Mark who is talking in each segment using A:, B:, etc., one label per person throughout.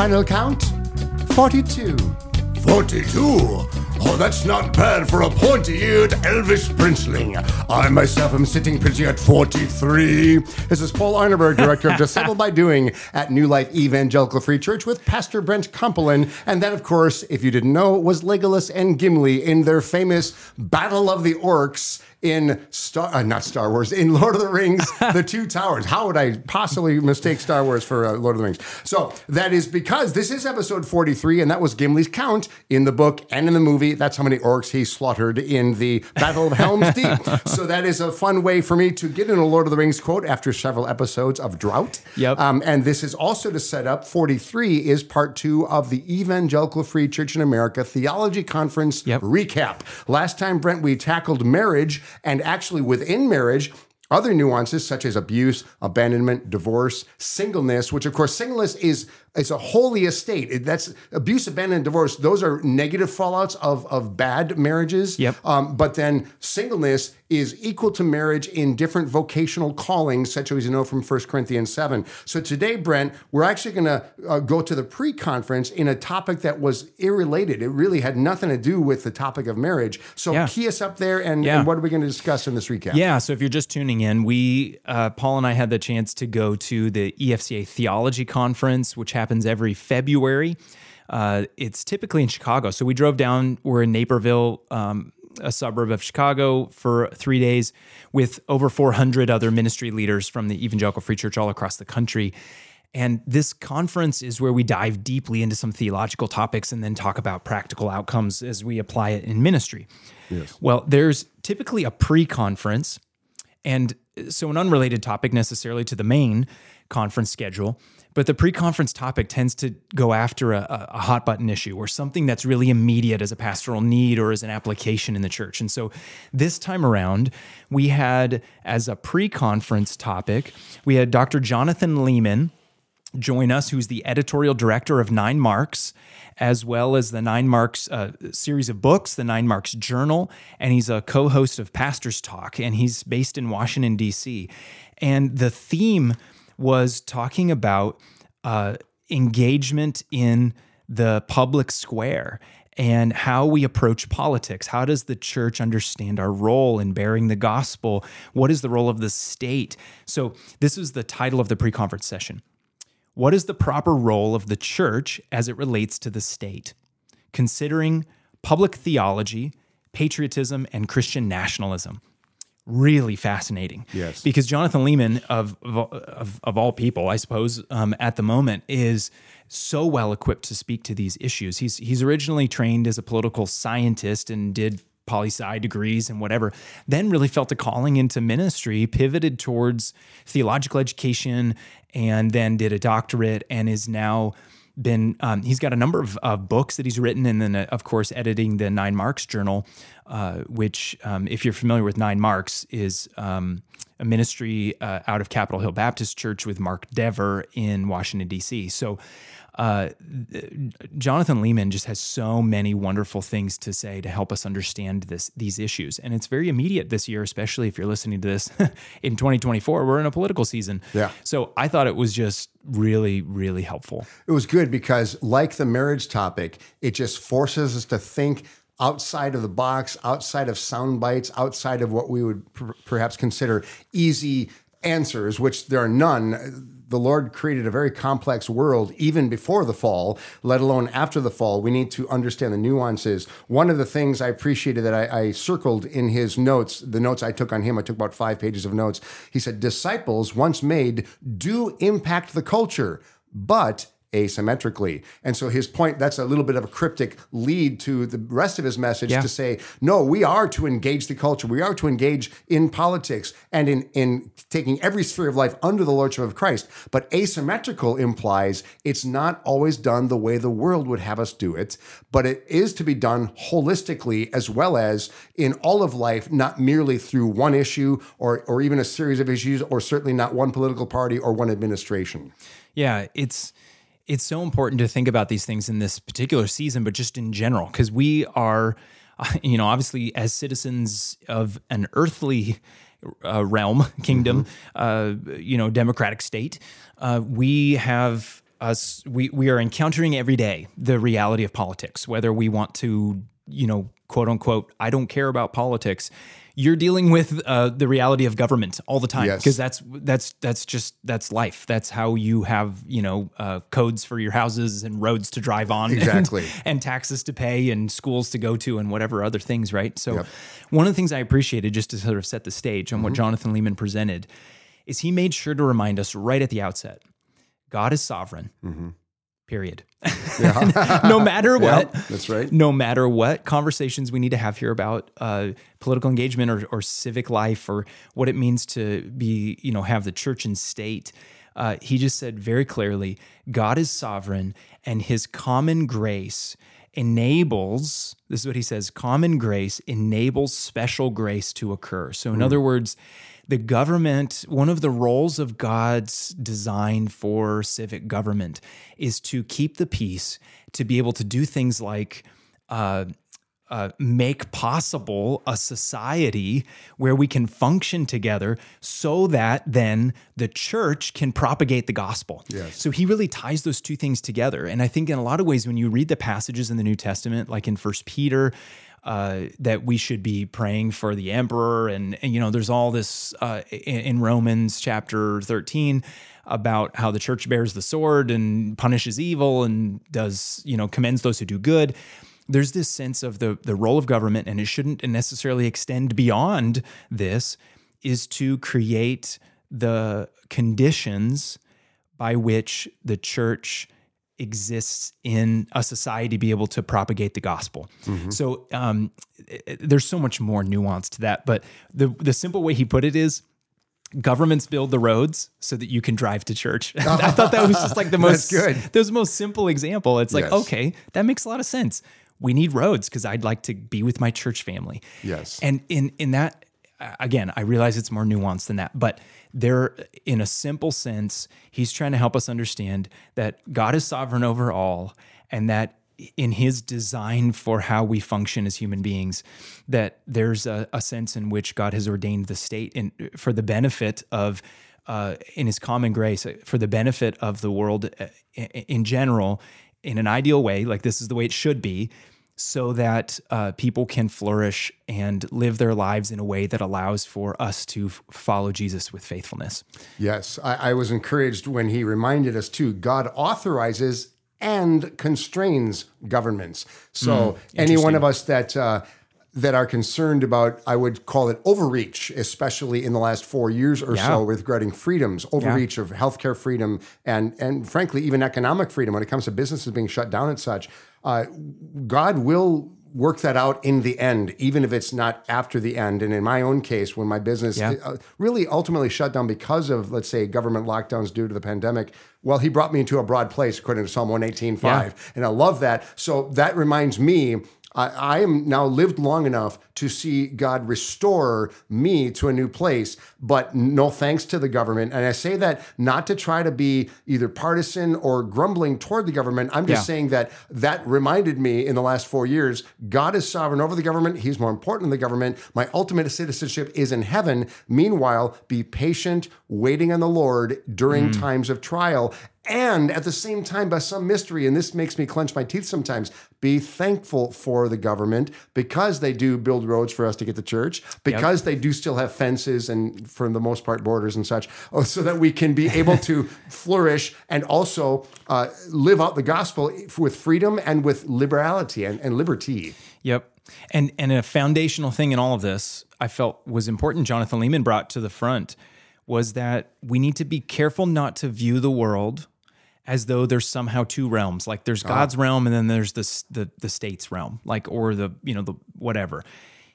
A: final count 42.
B: 42? Oh, that's not bad for a pointy-eared elvish princeling. I myself am sitting pretty at 43.
A: This is Paul Arneberg, Director of Disciple by Doing at New Life Evangelical Free Church with Pastor Brent Kumpelen. And that, of course, if you didn't know, was Legolas and Gimli in their famous Battle of the Orcs in Star, uh, not Star Wars, in Lord of the Rings, The Two Towers. How would I possibly mistake Star Wars for uh, Lord of the Rings? So that is because this is episode 43, and that was Gimli's count in the book and in the movie. That's how many orcs he slaughtered in the Battle of Helm's Deep. so that is a fun way for me to get in a Lord of the Rings quote after several episodes of drought.
C: Yep.
A: Um, and this is also to set up 43 is part two of the Evangelical Free Church in America Theology Conference
C: Yep.
A: recap. Last time, Brent, we tackled marriage and actually within marriage. Other nuances such as abuse, abandonment, divorce, singleness, which of course singleness is is a holy estate. It- That's abuse, abandonment, divorce. Those are negative fallouts of of bad marriages.
C: Yep.
A: Um, but then singleness is equal to marriage in different vocational callings, such as you know from 1 Corinthians 7. So today, Brent, we're actually going to uh, go to the pre conference in a topic that was irrelated. It really had nothing to do with the topic of marriage. So
C: Yeah.
A: key us up there, and,
C: Yeah.
A: and what are we going to discuss in this recap?
C: Yeah, so if you're just tuning in, we uh, Paul and I had the chance to go to the EFCA Theology Conference, which happens every February. Uh, it's typically in Chicago, so we drove down. We're in Naperville, um, a suburb of Chicago, for three days with over 400 other ministry leaders from the Evangelical Free Church all across the country. And this conference is where we dive deeply into some theological topics and then talk about practical outcomes as we apply it in ministry. Yes. Well, there's typically a pre conference. And so, an unrelated topic necessarily to the main conference schedule, but the pre conference topic tends to go after a, a- hot button issue or something that's really immediate as a pastoral need or as an application in the church. And so, this time around, we had as a pre conference topic, we had Dr. Jonathan Leeman join us, who's the editorial director of Nine Marks, as well as the Nine Marks uh, series of books, the Nine Marks Journal, and he's a co host of Pastor's Talk, and he's based in Washington, D.C. And the theme was talking about uh, engagement in the public square and how we approach politics. How does the church understand our role in bearing the gospel? What is the role of the state? So, this was the title of the pre conference session. What is the proper role of the church as it relates to the state? Considering public theology, patriotism, and Christian nationalism. Really fascinating.
A: Yes.
C: Because Jonathan Leeman, of, of, of all people, I suppose, um, at the moment, is so well equipped to speak to these issues. He's, he's originally trained as a political scientist and did poli sci degrees and whatever, then really felt a calling into ministry, pivoted towards theological education, and then did a doctorate and is now been um, he's got a number of, of books that he's written and then uh, of course editing the nine marks journal uh, which um, if you're familiar with nine marks is um, a ministry uh, out of capitol hill baptist church with mark dever in washington d.c so uh, Jonathan Leeman just has so many wonderful things to say to help us understand this these issues, and it's very immediate this year, especially if you're listening to this in 2024. We're in a political season,
A: Yeah.
C: So I thought it was just really, really helpful.
A: It was good because, like the marriage topic, it just forces us to think outside of the box, outside of sound bites, outside of what we would per- perhaps consider easy answers, which there are none. The Lord created a very complex world even before the fall, let alone after the fall. We need to understand the nuances. One of the things I appreciated that I, I circled in his notes, the notes I took on him, I took about five pages of notes. He said, Disciples, once made, do impact the culture, but asymmetrically. And so his point, that's a little bit of a cryptic lead to the rest of his message
C: Yeah.
A: to say, no, we are to engage the culture. We are to engage in politics and in, in taking every sphere of life under the lordship of Christ. But asymmetrical implies it's not always done the way the world would have us do it, but it is to be done holistically as well as in all of life, not merely through one issue or, or even a series of issues, or certainly not one political party or one administration.
C: Yeah, it's it's so important to think about these things in this particular season, but just in general, because we are, you know, obviously as citizens of an earthly uh, realm, kingdom, uh, you know, democratic state, uh, we have us we we are encountering every day the reality of politics, whether we want to, you know, quote unquote, I don't care about politics. You're dealing with uh, the reality of government all the time
A: Yes.
C: because that's that's that's just that's life. That's how you have you know uh, codes for your houses and roads to drive on,
A: Exactly.
C: and, taxes to pay and schools to go to and whatever other things, right? So, one of the things I appreciated just to sort of set the stage on what Jonathan Leeman presented is he made sure to remind us right at the outset God is sovereign, period. no matter what.
A: that's right.
C: No matter what conversations we need to have here about uh, political engagement or, or civic life or what it means to be, you know, have the church and state, uh, he just said very clearly God is sovereign and his common grace enables this is what he says common grace enables special grace to occur. So, in other words, the government, one of the roles of God's design for civic government is to keep the peace, to be able to do things like uh, uh, make possible a society where we can function together so that then the church can propagate the gospel.
A: Yes.
C: So he really ties those two things together. And I think in a lot of ways, when you read the passages in the New Testament, like in First Peter, uh, that we should be praying for the emperor, and, and you know, there's all this uh, in, in Romans chapter 13 about how the church bears the sword and punishes evil and does you know commends those who do good. There's this sense of the the role of government and it shouldn't necessarily extend beyond this is to create the conditions by which the church exists in a society to be able to propagate the gospel. So um, there's so much more nuance to that, but the the simple way he put it is governments build the roads so that you can drive to church. I thought that was just like the most
A: good.
C: The most simple example. It's like,
A: Yes.
C: okay, that makes a lot of sense. We need roads because I'd like to be with my church family.
A: Yes.
C: And in in that again, I realize it's more nuanced than that, but there in a simple sense, he's trying to help us understand that God is sovereign over all and that in his design for how we function as human beings, that there's a, a sense in which God has ordained the state in, for the benefit of, uh, in his common grace, uh, for the benefit of the world uh, in, in general, in an ideal way, like this is the way it should be, so that uh, people can flourish and live their lives in a way that allows for us to f- follow Jesus with faithfulness.
A: Yes, I, I was encouraged when he reminded us too. God authorizes and constrains governments. So any one of us that uh, that are concerned about, I would call it overreach, especially in the last four years or
C: Yeah.
A: so, regarding freedoms, overreach of healthcare freedom, and and frankly even economic freedom when it comes to businesses being shut down and such. Uh, God will work that out in the end, even if it's not after the end. And in my own case, when my business
C: Yeah.
A: uh, really ultimately shut down because of, let's say, government lockdowns due to the pandemic, well, he brought me into a broad place, according to Psalm 118.5.
C: Yeah.
A: And I love that. So that reminds me. I, I am now lived long enough to see God restore me to a new place, but no thanks to the government. And I say that not to try to be either partisan or grumbling toward the government. I'm just
C: Yeah.
A: saying that that reminded me in the last four years God is sovereign over the government. He's more important than the government. My ultimate citizenship is in heaven. Meanwhile, be patient, waiting on the Lord during mm. times of trial. And at the same time, by some mystery, and this makes me clench my teeth sometimes, be thankful for the government because they do build roads for us to get to church, because they do still have fences and, for the most part, borders and such, oh, so that we can be able to flourish and also uh, live out the gospel with freedom and with liberality and, and liberty.
C: Yep. And and a foundational thing in all of this I felt was important Jonathan Leeman brought to the front was that we need to be careful not to view the world as though there's somehow two realms. Like there's God's realm and then there's the the the state's realm, like or the, you know, the whatever.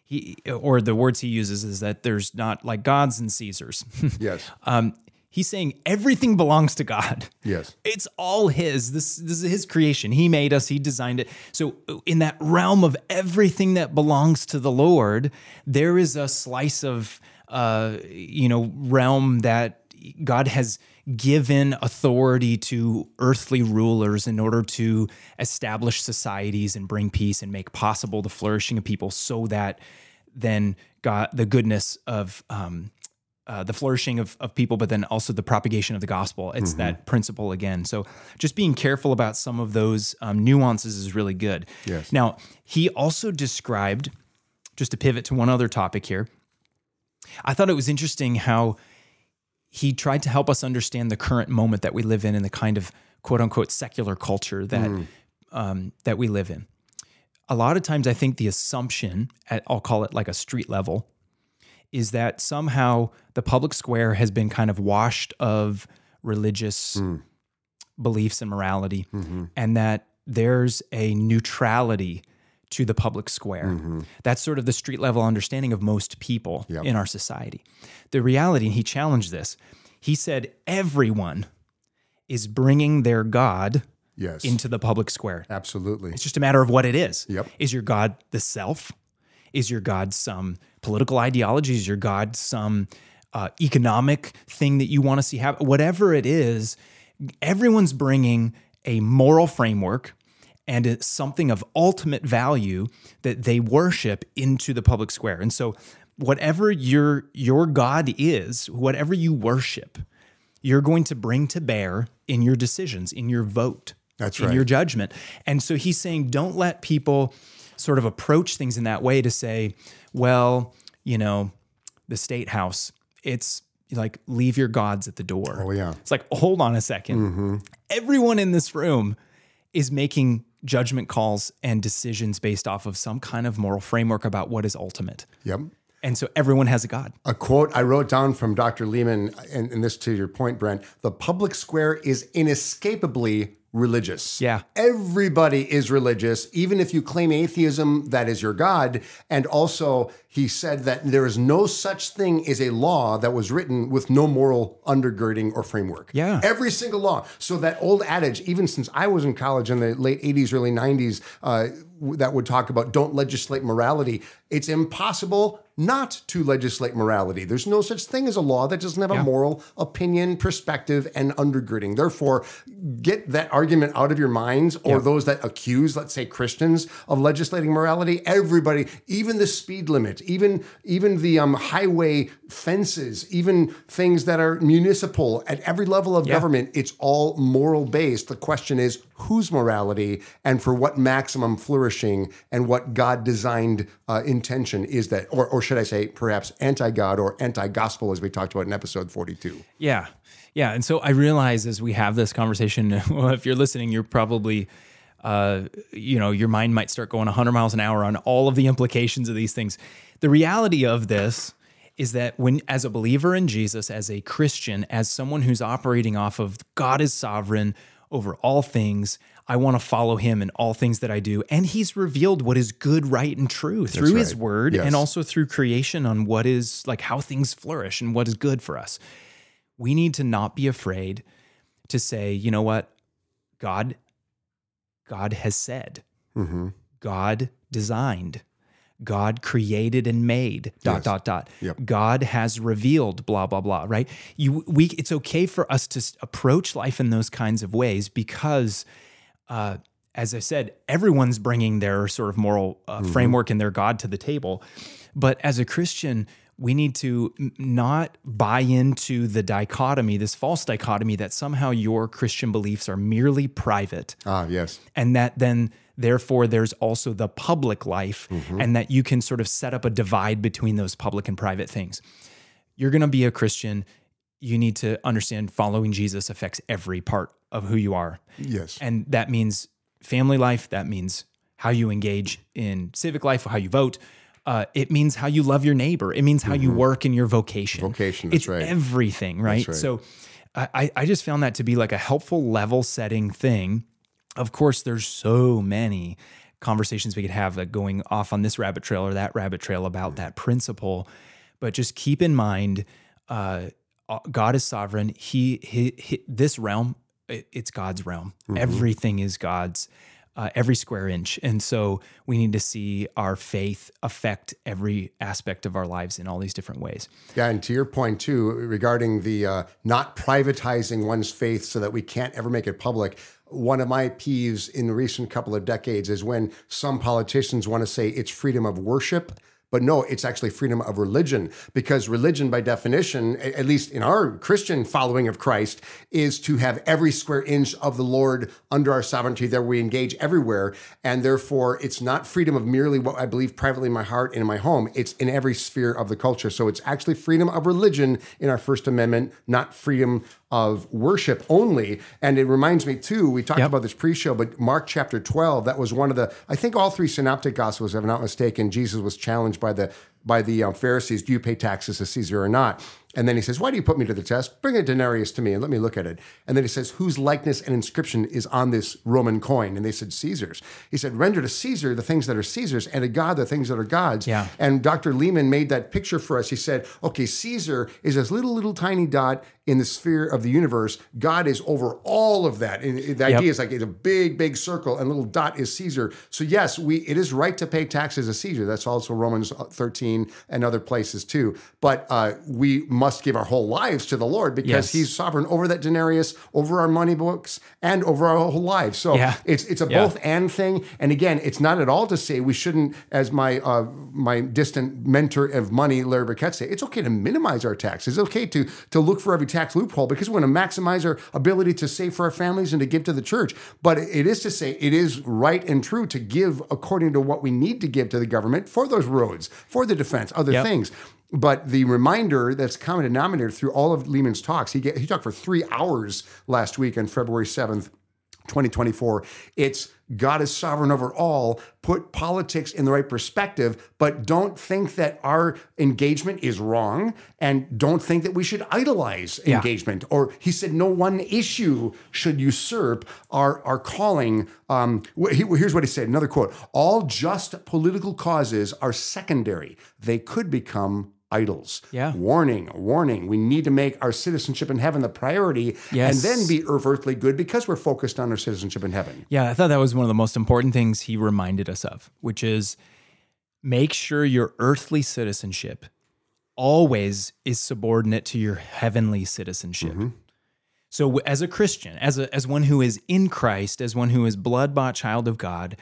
C: He or the words he uses is that there's not like gods and Caesars.
A: Yes.
C: um he's saying everything belongs to God.
A: Yes.
C: It's all his. This this is his creation. He made us, he designed it. So in that realm of everything that belongs to the Lord, there is a slice of uh you know realm that God has given authority to earthly rulers in order to establish societies and bring peace and make possible the flourishing of people so that then God the goodness of um uh, the flourishing of, of people, but then also the propagation of the gospel. It's that principle again. So just being careful about some of those um, nuances is really good.
A: Yes.
C: Now, he also described, just to pivot to one other topic here, I thought it was interesting how he tried to help us understand the current moment that we live in and the kind of quote unquote secular culture that mm. um, that we live in. A lot of times, I think the assumption at I'll call it like a street level is that somehow the public square has been kind of washed of religious mm. beliefs and morality, mm-hmm. and that there's a neutrality to the public square. That's sort of the street level understanding of most people in our society. The reality, and he challenged this, he said everyone is bringing their God
A: Yes.
C: into the public square.
A: Absolutely.
C: It's just a matter of what it is.
A: Yep.
C: Is your God the self? Is your God some political ideology? Is your God some uh, economic thing that you want to see happen? Whatever it is, everyone's bringing a moral framework and it's something of ultimate value that they worship into the public square. And so, whatever your your God is, whatever you worship, you're going to bring to bear in your decisions, in your vote,
A: That's
C: in
A: right.
C: your judgment. And so he's saying, don't let people sort of approach things in that way to say, well, you know, the state house, it's like leave your gods at the door.
A: Oh, yeah.
C: It's like, hold on a 2nd mm-hmm. Everyone in this room is making judgment calls and decisions based off of some kind of moral framework about what is ultimate.
A: Yep.
C: And so everyone has a God.
A: A quote I wrote down from Dr. Leeman, and, and this to your point, Brent the public square is inescapably religious.
C: Yeah.
A: Everybody is religious, even if you claim atheism, that is your God. And also, he said that there is no such thing as a law that was written with no moral undergirding or framework.
C: Yeah.
A: Every single law. So that old adage, even since I was in college in the late 80s, early 90s, uh, that would talk about don't legislate morality. It's impossible not to legislate morality. There's no such thing as a law that doesn't have a moral opinion, perspective, and undergirding. Therefore, get that argument out of your minds, or those that accuse, let's say, Christians of legislating morality. Everybody, even the speed limit, even even the um, highway fences, even things that are municipal at every level of government, it's all moral based. The question is whose morality and for what maximum flourishing and what God designed uh, intention is that, or, or should I say, perhaps anti God or anti gospel, as we talked about in episode 42.
C: Yeah. Yeah. And so I realize as we have this conversation, well, if you're listening, you're probably, uh, you know, your mind might start going 100 miles an hour on all of the implications of these things. The reality of this is that when, as a believer in Jesus, as a Christian, as someone who's operating off of God is sovereign over all things, I want to follow him in all things that I do. And he's revealed what is good, right, and true through his word
A: Yes.
C: and also through creation on what is like how things flourish and what is good for us we need to not be afraid to say, you know what, God, God has said,
A: Mm-hmm.
C: God designed, God created and made. Dot
A: Yes.
C: dot dot.
A: Yep.
C: God has revealed. Blah blah blah. Right? You we. It's okay for us to approach life in those kinds of ways because. Uh, as I said, everyone's bringing their sort of moral uh,
A: Mm-hmm.
C: framework and their God to the table. But as a Christian, we need to not buy into the dichotomy, this false dichotomy that somehow your Christian beliefs are merely private
A: Ah, yes.
C: and that then therefore there's also the public life and that you can sort of set up a divide between those public and private things. You're going to be a Christian, you need to understand following Jesus affects every part of who you are.
A: Yes.
C: And that means family life, that means how you engage in civic life, how you vote. Uh, it means how you love your neighbor. It means how you work in your vocation.
A: Vocation, that's
C: it's
A: right.
C: everything, right?
A: right.
C: So I, I just found that to be like a helpful level setting thing. Of course, there's so many conversations we could have like going off on this rabbit trail or that rabbit trail about that principle. But just keep in mind, uh, God is sovereign. He, he, he this realm, it- it's God's realm. Everything is God's. Uh, every square inch. And so we need to see our faith affect every aspect of our lives in all these different ways.
A: Yeah, and to your point too, regarding the uh, not privatizing one's faith so that we can't ever make it public. One of my peeves in the recent couple of decades is when some politicians want to say it's freedom of worship, But no, it's actually freedom of religion because religion, by definition, at least in our Christian following of Christ, is to have every square inch of the Lord under our sovereignty that we engage everywhere. And therefore, it's not freedom of merely what I believe privately in my heart and in my home, it's in every sphere of the culture. So it's actually freedom of religion in our First Amendment, not freedom of worship only. And it reminds me too, we talked
C: Yep.
A: about this pre-show, but Mark chapter 12, that was one of the, I think all three synoptic gospels, if I'm not mistaken, Jesus was challenged by the by the um, Pharisees, do you pay taxes to Caesar or not? And then he says, why do you put me to the test? Bring a denarius to me and let me look at it. And then he says, whose likeness and inscription is on this Roman coin? And they said, Caesar's. He said, render to Caesar the things that are Caesar's and to God the things that are God's.
C: Yeah.
A: And Dr. Leeman made that picture for us. He said, okay, Caesar is this little, little tiny dot in the sphere of the universe. God is over all of that. And the idea is like it's a big, big circle and little dot is Caesar. So yes, we it is right to pay taxes to Caesar. That's also Romans 13 and other places too. But uh, we must give our whole lives to the Lord because
C: Yes.
A: he's sovereign over that denarius, over our money books, and over our whole lives. So
C: Yeah.
A: it's it's a
C: Yeah.
A: both and thing. And again, it's not at all to say we shouldn't, as my uh, my distant mentor of money, Larry Burkett, say, it's okay to minimize our taxes. It's okay to to look for every tax loophole because we want to maximize our ability to save for our families and to give to the church. But it is to say it is right and true to give according to what we need to give to the government for those roads, for the defense, other
C: Yep.
A: things. But the reminder that's common denominator through all of Leeman's talks, he get, he talked for three hours last week on February seventh. 2024. It's God is sovereign over all. Put politics in the right perspective, but don't think that our engagement is wrong and don't think that we should idolize
C: Yeah.
A: engagement. Or he said, no one issue should usurp our, our calling. Um, he- here's what he said another quote All just political causes are secondary, they could become idols.
C: Yeah.
A: Warning, warning. We need to make our citizenship in heaven the priority
C: Yes.
A: and then be earth- earthly good because we're focused on our citizenship in heaven.
C: Yeah, I thought that was one of the most important things he reminded us of, which is make sure your earthly citizenship always is subordinate to your heavenly citizenship. Mm-hmm. So as a Christian, as a, as one who is in Christ, as one who is blood-bought child of God,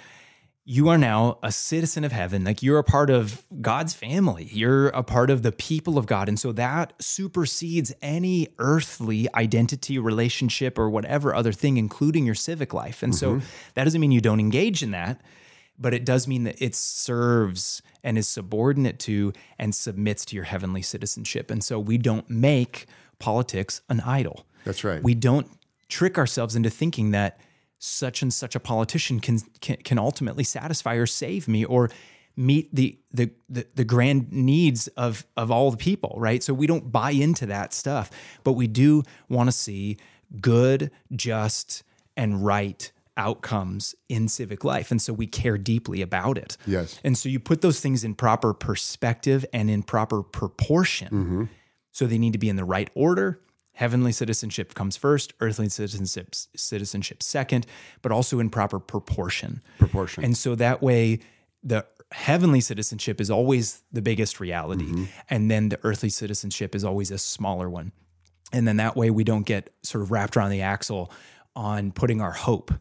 C: you are now a citizen of heaven. Like you're a part of God's family. You're a part of the people of God. And so that supersedes any earthly identity, relationship, or whatever other thing, including your civic life. And so mm-hmm. that doesn't mean you don't engage in that, but it does mean that it serves and is subordinate to and submits to your heavenly citizenship. And so we don't make politics an idol.
A: That's right.
C: We don't trick ourselves into thinking that such and such a politician can can, can ultimately satisfy or save me or meet the, the the the grand needs of of all the people, right? So we don't buy into that stuff, but we do want to see good, just, and right outcomes in civic life. And so we care deeply about it.
A: Yes.
C: And so you put those things in proper perspective and in proper proportion. Mm-hmm. So they need to be in the right order. Heavenly citizenship comes first, earthly citizenship citizenship second, but also in proper proportion.
A: Proportion.
C: And so that way the heavenly citizenship is always the biggest reality mm-hmm. and then the earthly citizenship is always a smaller one. And then that way we don't get sort of wrapped around the axle on putting our hope,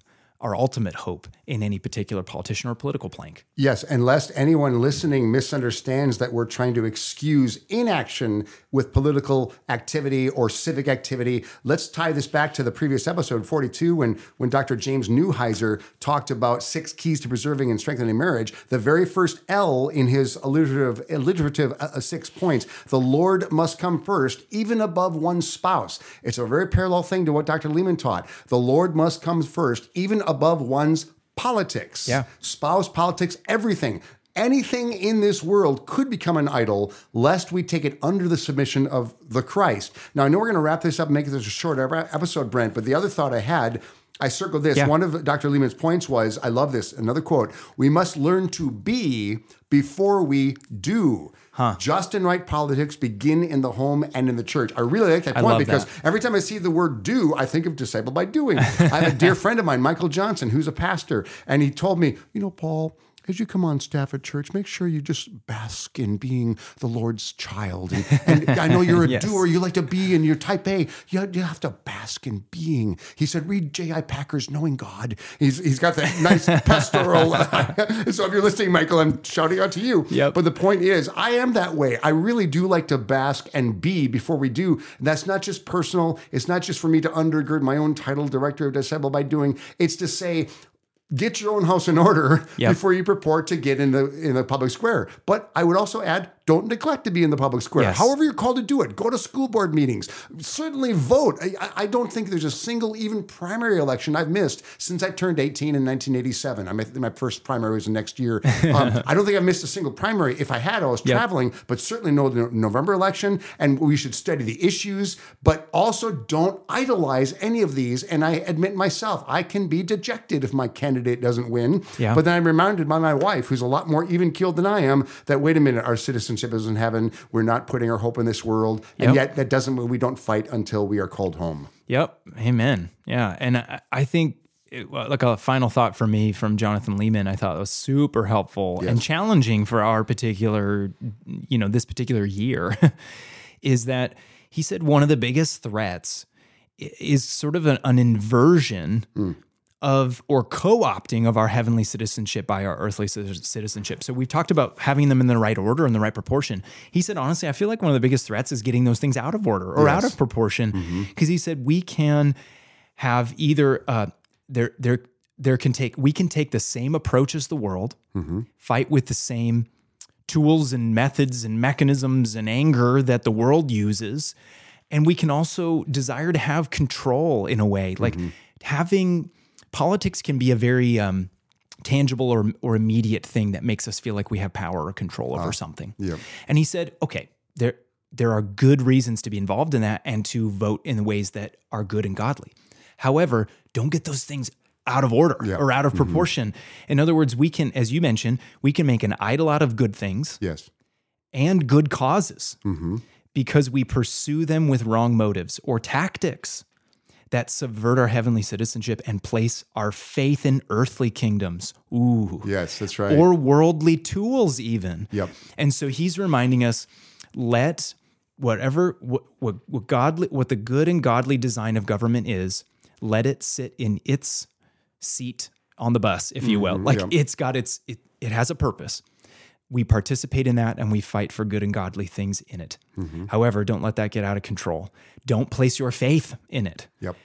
C: our ultimate hope in any particular politician or political plank.
A: Yes, and lest anyone listening misunderstands that we're trying to excuse inaction with political activity or civic activity, let's tie this back to the previous episode 42 when when Dr. James Newheiser talked about six keys to preserving and strengthening marriage. The very first L in his alliterative alliterative uh, uh, six points, the Lord must come first, even above one's spouse. It's a very parallel thing to what Dr. Leeman taught. The Lord must come first, even above one's politics,
C: Yeah.
A: spouse politics, everything. Anything in this world could become an idol, lest we take it under the submission of the Christ. Now, I know we're going to wrap this up and make this a short episode, Brent, but the other thought I had, I circled this.
C: Yeah.
A: One of Dr. Leeman's points was I love this. Another quote We must learn to be before we do. Just and right politics begin in the home and in the church. I really like that point because
C: that.
A: every time I see the word do, I think of disciple by doing. I have a dear friend of mine, Michael Johnson, who's a pastor, and he told me, you know, Paul, as you come on staff at church, make sure you just bask in being the Lord's child. And, and I know you're a
C: Yes.
A: doer, you like to be, and you're type A. You, you have to bask in being. He said, read J.I. Packer's Knowing God. He's, he's got that nice pastoral. so if you're listening, Michael, I'm shouting out to you.
C: Yep.
A: But the point is, I am that way. I really do like to bask and be before we do. And that's not just personal. It's not just for me to undergird my own title, Director of Disciple by Doing. It's to say, get your own house in order
C: Yep.
A: before you purport to get in the in the public square. But I would also add, don't neglect to be in the public square.
C: Yes.
A: However you're called to do it. Go to school board meetings. Certainly vote. I- I, I don't think there's a single even primary election I've missed since I turned 18 in 1987. I mean, my first primary was the next year. Um, I don't think I've missed a single primary. If I had, I was
C: Yep.
A: traveling, but certainly no no- November election. And we should study the issues, but also don't idolize any of these. And I admit myself, I can be dejected if my candidate doesn't win.
C: Yeah.
A: But then I'm reminded by my wife, who's a lot more even keeled than I am, that wait a minute, our citizenship is in heaven. We're not putting our hope in this world. And
C: Yep.
A: yet that doesn't mean we don't fight until we are called home.
C: Yep. Amen. Yeah. And I, I think, it, well, like a final thought for me from Jonathan Leeman, I thought was super helpful and challenging for our particular, you know, this particular year is that he said one of the biggest threats is sort of an, an inversion hmm. Of or co-opting of our heavenly citizenship by our earthly citizenship. So we've talked about having them in the right order and the right proportion. He said honestly, I feel like one of the biggest threats is getting those things out of order or out of proportion mm-hmm. because he said we can have either uh there there there can take we can take the same approach as the world, mm-hmm. fight with the same tools and methods and mechanisms and anger that the world uses. And we can also desire to have control in a way. Like mm-hmm. having politics can be a very um, tangible or, or immediate thing that makes us feel like we have power or control over uh-huh. something.
A: yeah.
C: And he said, okay, there there are good reasons to be involved in that and to vote in the ways that are good and godly. However, don't get those things out of order or out of mm-hmm. proportion. In other words, we can, as you mentioned, we can make an idol out of good things
A: Yes.
C: and good causes mm-hmm. because we pursue them with wrong motives or tactics that subvert our heavenly citizenship and place our faith in earthly kingdoms. Ooh.
A: Yes, that's right.
C: Or worldly tools, even.
A: Yep.
C: And so he's reminding us let whatever what, what, what godly what the good and godly design of government is, let it sit in its seat on the bus, if you will. Mm-hmm. Like
A: yeah.
C: it's got its it, it has a purpose. We participate in that and we fight for good and godly things in it. Mm-hmm. However, don't let that get out of control. Don't place your faith in it
A: Yep.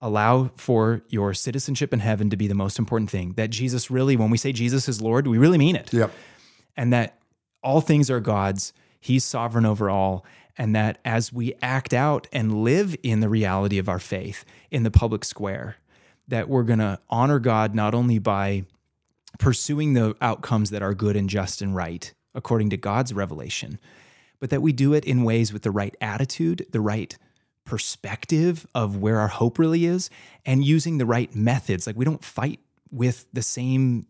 C: allow for your citizenship in heaven to be the most important thing. That Jesus really, when we say Jesus is Lord, we really mean it.
A: Yep.
C: And that all things are God's, He's sovereign over all. And that as we act out and live in the reality of our faith in the public square, that we're going to honor God not only by pursuing the outcomes that are good and just and right according to God's revelation, but that we do it in ways with the right attitude, the right perspective of where our hope really is, and using the right methods. Like we don't fight with the same,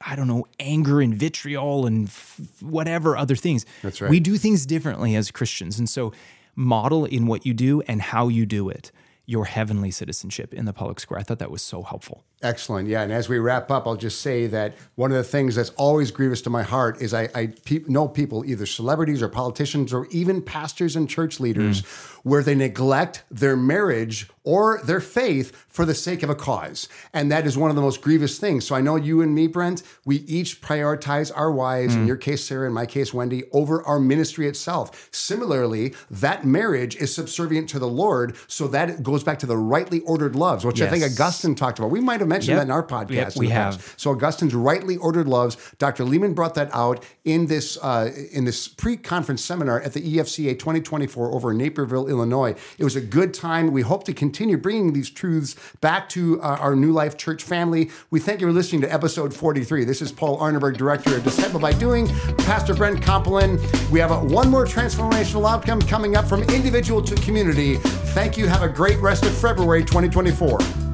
C: I don't know, anger and vitriol and f- whatever other things.
A: That's right.
C: We do things differently as Christians. And so model in what you do and how you do it your heavenly citizenship in the public square. I thought that was so helpful.
A: Excellent. Yeah. And as we wrap up, I'll just say that one of the things that's always grievous to my heart is I, I pe- know people, either celebrities or politicians or even pastors and church leaders, mm. Where they neglect their marriage or their faith for the sake of a cause. And that is one of the most grievous things. So I know you and me, Brent, we each prioritize our wives, in your case, Sarah, in my case, Wendy, over our ministry itself. Similarly, that marriage is subservient to the Lord. So that goes back to the rightly ordered loves, which I think Augustine talked about. We might have mentioned
C: Yep.
A: that in our podcast.
C: Yep, we
A: the past.
C: have.
A: So Augustine's rightly ordered loves. Dr. Leeman brought that out in this uh, in this pre-conference seminar at the EFCA 2024 over in Naperville, Illinois. It was a good time. We hope to continue bringing these truths back to uh, our New Life Church family. We thank you for listening to episode 43. This is Paul Arneberg, director of Disciple by Doing. Pastor Brent Kompelin. We have a, one more transformational outcome coming up from individual to community. Thank you. Have a great rest of February 2024.